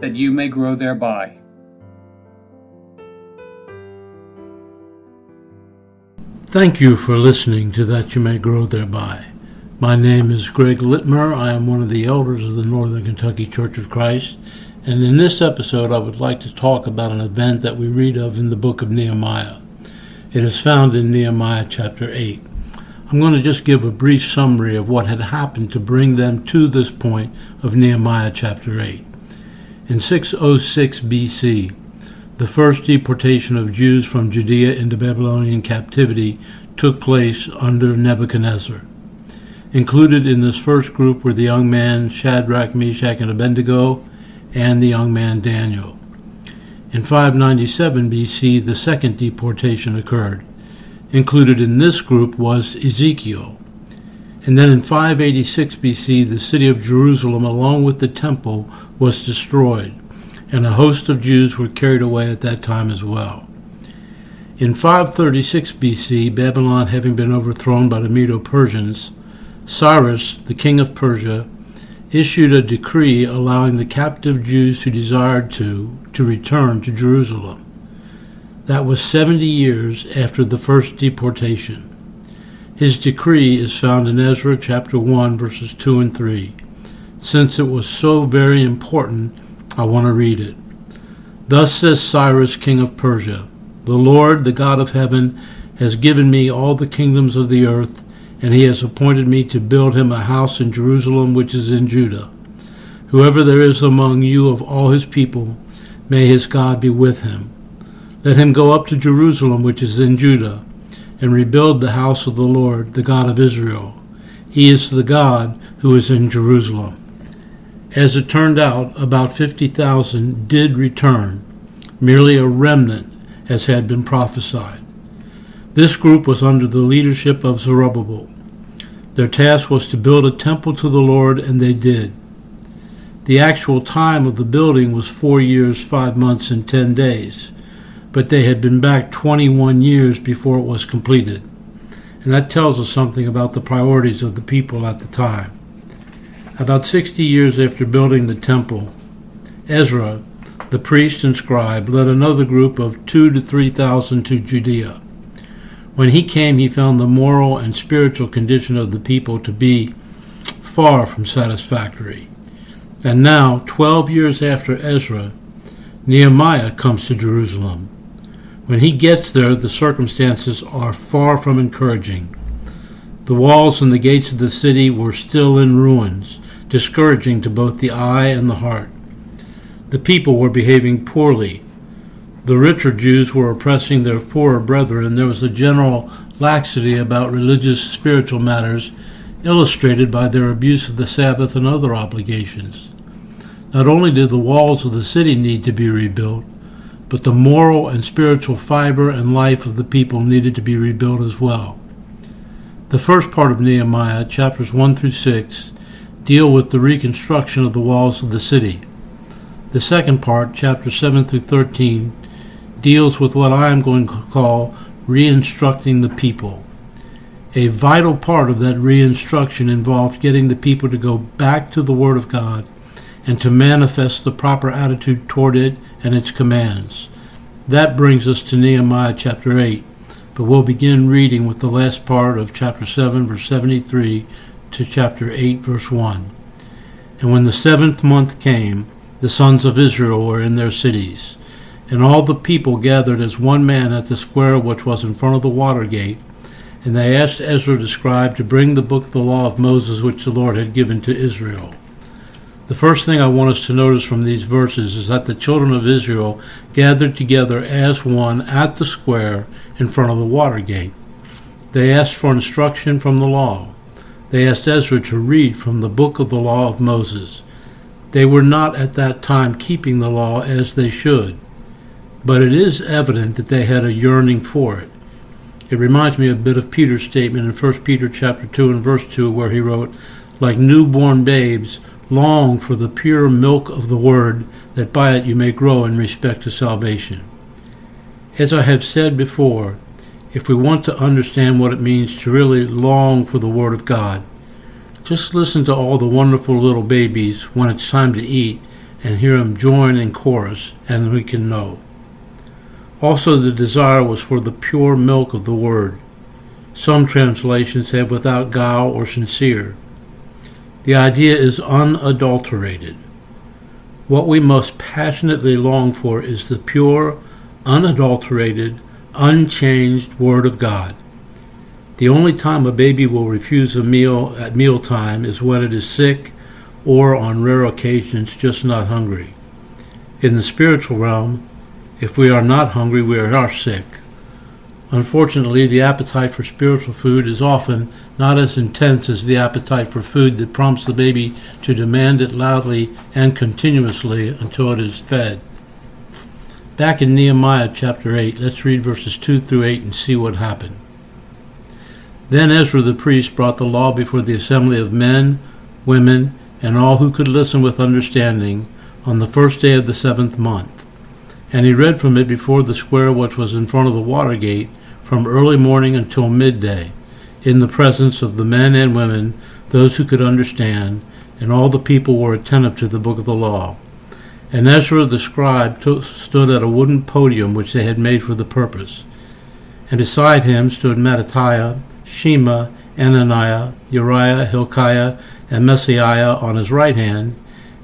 that you may grow thereby. Thank you for listening to That You May Grow Thereby. My name is Greg Litmer. I am one of the elders of the Northern Kentucky Church of Christ. And in this episode, I would like to talk about an event that we read of in the book of Nehemiah. It is found in Nehemiah chapter 8. I'm going to just give a brief summary of what had happened to bring them to this point of Nehemiah chapter 8. In 606 BC, the first deportation of Jews from Judea into Babylonian captivity took place under Nebuchadnezzar. Included in this first group were the young man Shadrach, Meshach, and Abednego, and the young man Daniel. In 597 BC, the second deportation occurred. Included in this group was Ezekiel. And then in 586 BC, the city of Jerusalem, along with the temple, was destroyed, and a host of Jews were carried away at that time as well. In 536 BC, Babylon having been overthrown by the Medo Persians, Cyrus, the king of Persia, issued a decree allowing the captive Jews who desired to to return to Jerusalem. That was 70 years after the first deportation. His decree is found in Ezra chapter 1 verses 2 and 3. Since it was so very important, I want to read it. Thus says Cyrus, king of Persia The Lord, the God of heaven, has given me all the kingdoms of the earth, and he has appointed me to build him a house in Jerusalem which is in Judah. Whoever there is among you of all his people, may his God be with him. Let him go up to Jerusalem which is in Judah, and rebuild the house of the Lord, the God of Israel. He is the God who is in Jerusalem. As it turned out, about 50,000 did return, merely a remnant, as had been prophesied. This group was under the leadership of Zerubbabel. Their task was to build a temple to the Lord, and they did. The actual time of the building was four years, five months, and ten days, but they had been back 21 years before it was completed. And that tells us something about the priorities of the people at the time. About 60 years after building the temple, Ezra, the priest and scribe, led another group of two to three thousand to Judea. When he came, he found the moral and spiritual condition of the people to be far from satisfactory. And now, twelve years after Ezra, Nehemiah comes to Jerusalem. When he gets there, the circumstances are far from encouraging. The walls and the gates of the city were still in ruins, discouraging to both the eye and the heart. The people were behaving poorly. The richer Jews were oppressing their poorer brethren. and There was a general laxity about religious spiritual matters, illustrated by their abuse of the Sabbath and other obligations. Not only did the walls of the city need to be rebuilt, but the moral and spiritual fiber and life of the people needed to be rebuilt as well. The first part of Nehemiah, chapters 1 through 6, deal with the reconstruction of the walls of the city. The second part, chapters 7 through 13, deals with what I am going to call reinstructing the people. A vital part of that reinstruction involved getting the people to go back to the Word of God and to manifest the proper attitude toward it and its commands. That brings us to Nehemiah chapter 8, but we'll begin reading with the last part of chapter 7, verse 73 to chapter 8, verse 1. And when the seventh month came, the sons of Israel were in their cities. And all the people gathered as one man at the square which was in front of the water gate. And they asked Ezra the scribe to bring the book of the law of Moses which the Lord had given to Israel. The first thing I want us to notice from these verses is that the children of Israel gathered together as one at the square in front of the water gate. They asked for instruction from the law they asked Ezra to read from the book of the law of Moses. They were not at that time keeping the law as they should, but it is evident that they had a yearning for it. It reminds me a bit of Peter's statement in 1 Peter chapter 2 and verse 2 where he wrote, like newborn babes, long for the pure milk of the word, that by it you may grow in respect to salvation. As I have said before, if we want to understand what it means to really long for the Word of God, just listen to all the wonderful little babies when it's time to eat and hear them join in chorus, and we can know. Also, the desire was for the pure milk of the Word. Some translations have without guile or sincere. The idea is unadulterated. What we most passionately long for is the pure, unadulterated, unchanged Word of God. The only time a baby will refuse a meal at mealtime is when it is sick or, on rare occasions, just not hungry. In the spiritual realm, if we are not hungry, we are sick. Unfortunately, the appetite for spiritual food is often not as intense as the appetite for food that prompts the baby to demand it loudly and continuously until it is fed. Back in Nehemiah chapter 8, let's read verses 2 through 8 and see what happened. Then Ezra the priest brought the law before the assembly of men, women, and all who could listen with understanding on the first day of the seventh month. And he read from it before the square which was in front of the water gate from early morning until midday, in the presence of the men and women, those who could understand, and all the people were attentive to the book of the law. And Ezra the scribe stood at a wooden podium which they had made for the purpose. And beside him stood Mattithiah, Shema, Ananiah, Uriah, Hilkiah, and Maaseiah on his right hand,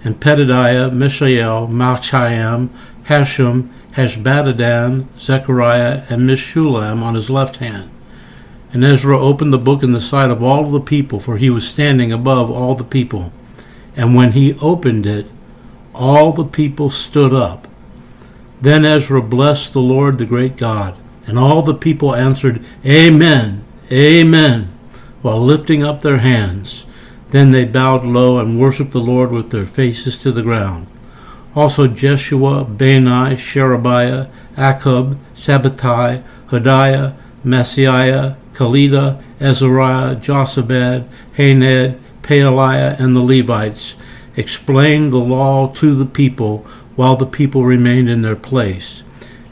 and Pedadiah, Mishael, Malchiam, Hashum, Hashbaddan, Zechariah, and Meshullam on his left hand. And Ezra opened the book in the sight of all the people, for he was standing above all the people. And when he opened it, all the people stood up. Then Ezra blessed the Lord, the great God, and all the people answered, Amen, Amen, while lifting up their hands. Then they bowed low and worshipped the Lord with their faces to the ground. Also Jeshua, Bani, Sherebiah, Akkub, Shabbethai, Hodiah, Maaseiah, Kelita, Azariah, Jozabad, Hanan, Pedaliah, and the Levites explained the law to the people while the people remained in their place.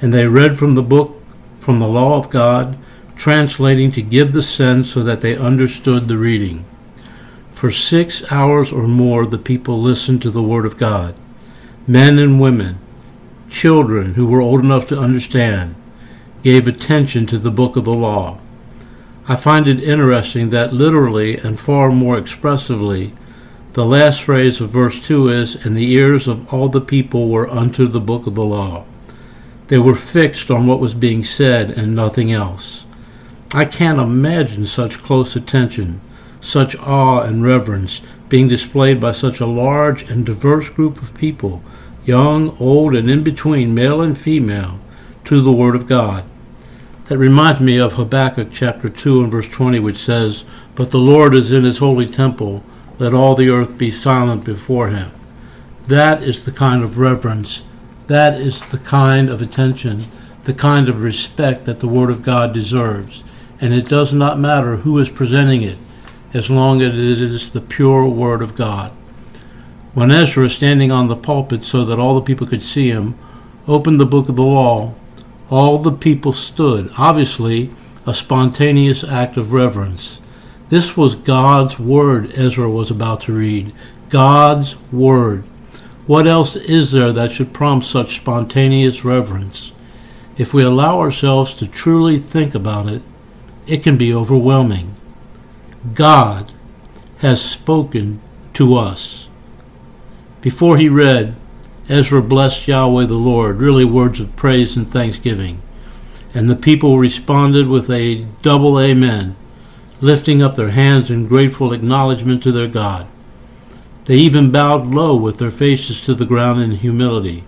And they read from the book, from the law of God, translating to give the sense so that they understood the reading. For six hours or more the people listened to the word of God. Men and women, children who were old enough to understand, gave attention to the book of the law. I find it interesting that literally and far more expressively, the last phrase of verse 2 is, And the ears of all the people were unto the book of the law. They were fixed on what was being said and nothing else. I can't imagine such close attention, such awe and reverence being displayed by such a large and diverse group of people, young, old, and in between, male and female, to the Word of God. That reminds me of Habakkuk chapter 2 and verse 20, which says, But the Lord is in his holy temple, let all the earth be silent before him. That is the kind of reverence, that is the kind of attention, the kind of respect that the Word of God deserves and it does not matter who is presenting it, as long as it is the pure Word of God. When Ezra, standing on the pulpit so that all the people could see him, opened the book of the law, all the people stood, obviously a spontaneous act of reverence. This was God's Word Ezra was about to read. God's Word. What else is there that should prompt such spontaneous reverence? If we allow ourselves to truly think about it, it can be overwhelming. God has spoken to us. Before he read, Ezra blessed Yahweh the Lord, really words of praise and thanksgiving. And the people responded with a double amen, lifting up their hands in grateful acknowledgement to their God. They even bowed low with their faces to the ground in humility.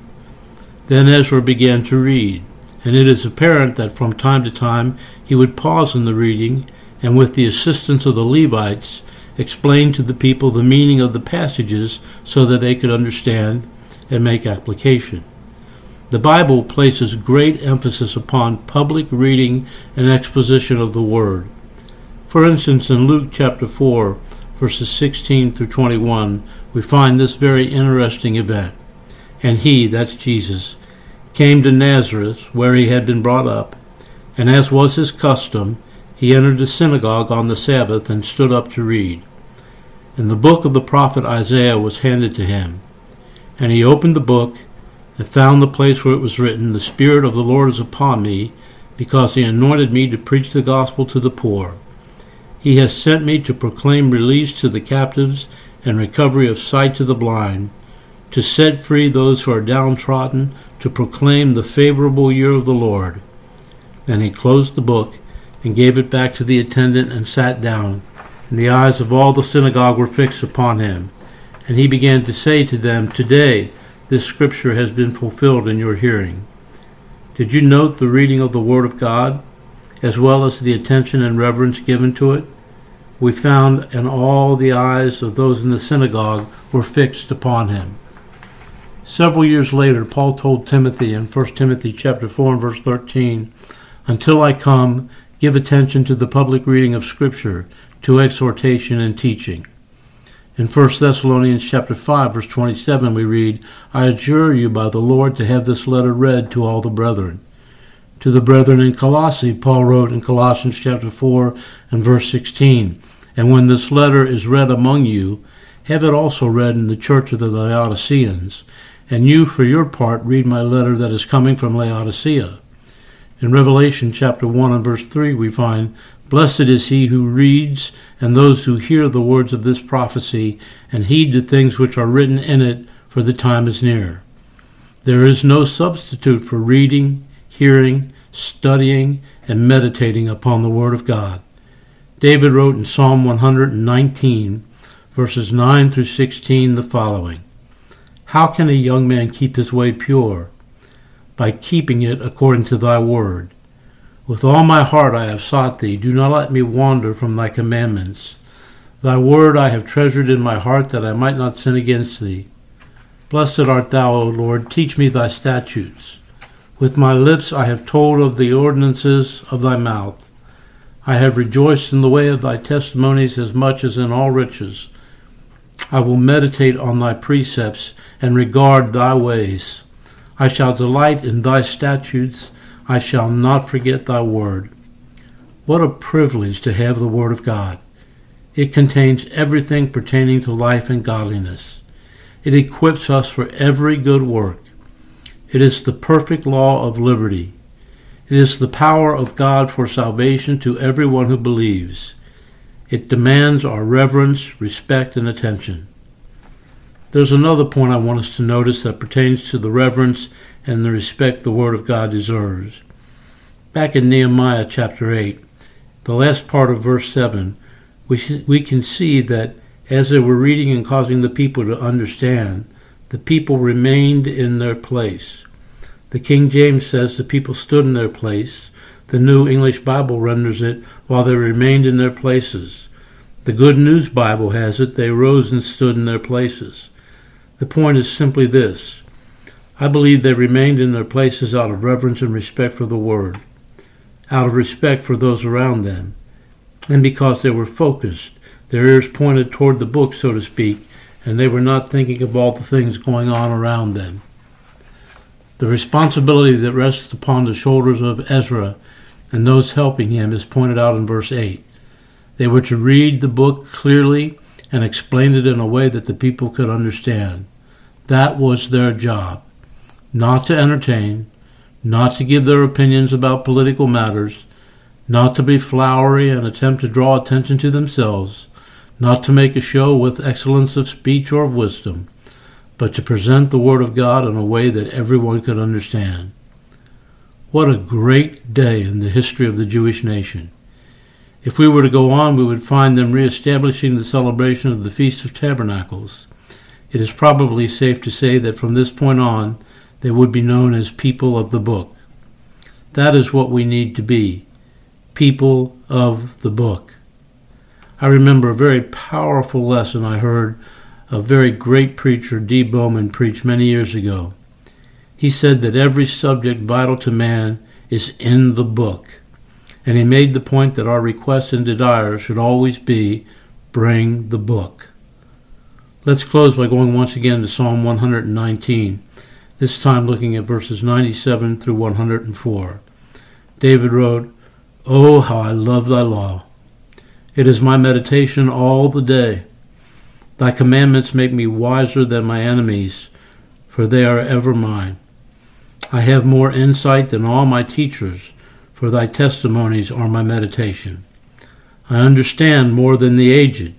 Then Ezra began to read and it is apparent that from time to time he would pause in the reading, and with the assistance of the Levites, explained to the people the meaning of the passages so that they could understand and make application. The Bible places great emphasis upon public reading and exposition of the Word. For instance, in Luke chapter 4, verses 16 through 21, we find this very interesting event. And he, that's Jesus, came to Nazareth, where he had been brought up, and as was his custom, he entered the synagogue on the Sabbath and stood up to read. And the book of the prophet Isaiah was handed to him. And he opened the book and found the place where it was written, The Spirit of the Lord is upon me, because he anointed me to preach the gospel to the poor. He has sent me to proclaim release to the captives and recovery of sight to the blind, to set free those who are downtrodden, to proclaim the favorable year of the Lord. Then he closed the book and gave it back to the attendant and sat down. And the eyes of all the synagogue were fixed upon him. And he began to say to them, Today this scripture has been fulfilled in your hearing. Did you note the reading of the Word of God, as well as the attention and reverence given to it? We found, and all the eyes of those in the synagogue were fixed upon him. Several years later, Paul told Timothy in 1 Timothy chapter 4 and verse 13, Until I come, give attention to the public reading of Scripture, to exhortation and teaching. In 1 Thessalonians chapter 5 verse 27 we read, I adjure you by the Lord to have this letter read to all the brethren. To the brethren in Colossae, Paul wrote in Colossians chapter 4 and verse 16, And when this letter is read among you, have it also read in the church of the Laodiceans, and you for your part read my letter that is coming from Laodicea. In Revelation chapter 1 and verse 3 we find, Blessed is he who reads, and those who hear the words of this prophecy, and heed the things which are written in it, for the time is near. There is no substitute for reading, hearing, studying, and meditating upon the Word of God. David wrote in Psalm 119, verses 9 through 16, the following How can a young man keep his way pure? By keeping it according to thy word. With all my heart I have sought thee. Do not let me wander from thy commandments. Thy word I have treasured in my heart that I might not sin against thee. Blessed art thou, O Lord. Teach me thy statutes. With my lips I have told of the ordinances of thy mouth. I have rejoiced in the way of thy testimonies as much as in all riches. I will meditate on thy precepts and regard thy ways. I shall delight in thy statutes I shall not forget thy word. What a privilege to have the Word of God. It contains everything pertaining to life and godliness. It equips us for every good work. It is the perfect law of liberty. It is the power of God for salvation to everyone who believes. It demands our reverence, respect, and attention. There's another point I want us to notice that pertains to the reverence and the respect the Word of God deserves. Back in Nehemiah chapter 8, the last part of verse 7, we, we can see that as they were reading and causing the people to understand, the people remained in their place. The King James says the people stood in their place. The New English Bible renders it while they remained in their places. The Good News Bible has it they rose and stood in their places. The point is simply this I believe they remained in their places out of reverence and respect for the Word, out of respect for those around them, and because they were focused, their ears pointed toward the book, so to speak, and they were not thinking of all the things going on around them. The responsibility that rests upon the shoulders of Ezra and those helping him is pointed out in verse 8. They were to read the book clearly and explain it in a way that the people could understand. That was their job not to entertain, not to give their opinions about political matters, not to be flowery and attempt to draw attention to themselves, not to make a show with excellence of speech or of wisdom, but to present the Word of God in a way that everyone could understand. What a great day in the history of the Jewish nation. If we were to go on, we would find them reestablishing the celebration of the Feast of Tabernacles. It is probably safe to say that from this point on, they would be known as people of the book. That is what we need to be people of the book. I remember a very powerful lesson I heard a very great preacher, Dee Bowman, preach many years ago. He said that every subject vital to man is in the book. And he made the point that our requests and desires should always be bring the book. Let's close by going once again to Psalm 119, this time looking at verses 97 through 104. David wrote, Oh, how I love thy law! It is my meditation all the day. Thy commandments make me wiser than my enemies, for they are ever mine. I have more insight than all my teachers, for thy testimonies are my meditation. I understand more than the aged,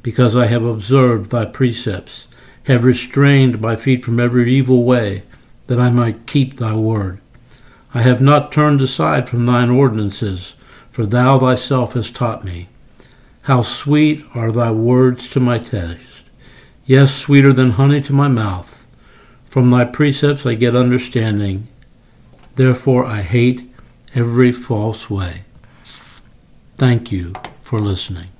because I have observed thy precepts, have restrained my feet from every evil way, that I might keep thy word. I have not turned aside from thine ordinances, for thou thyself hast taught me. How sweet are thy words to my taste, yes, sweeter than honey to my mouth. From thy precepts I get understanding. Therefore I hate every false way. Thank you for listening.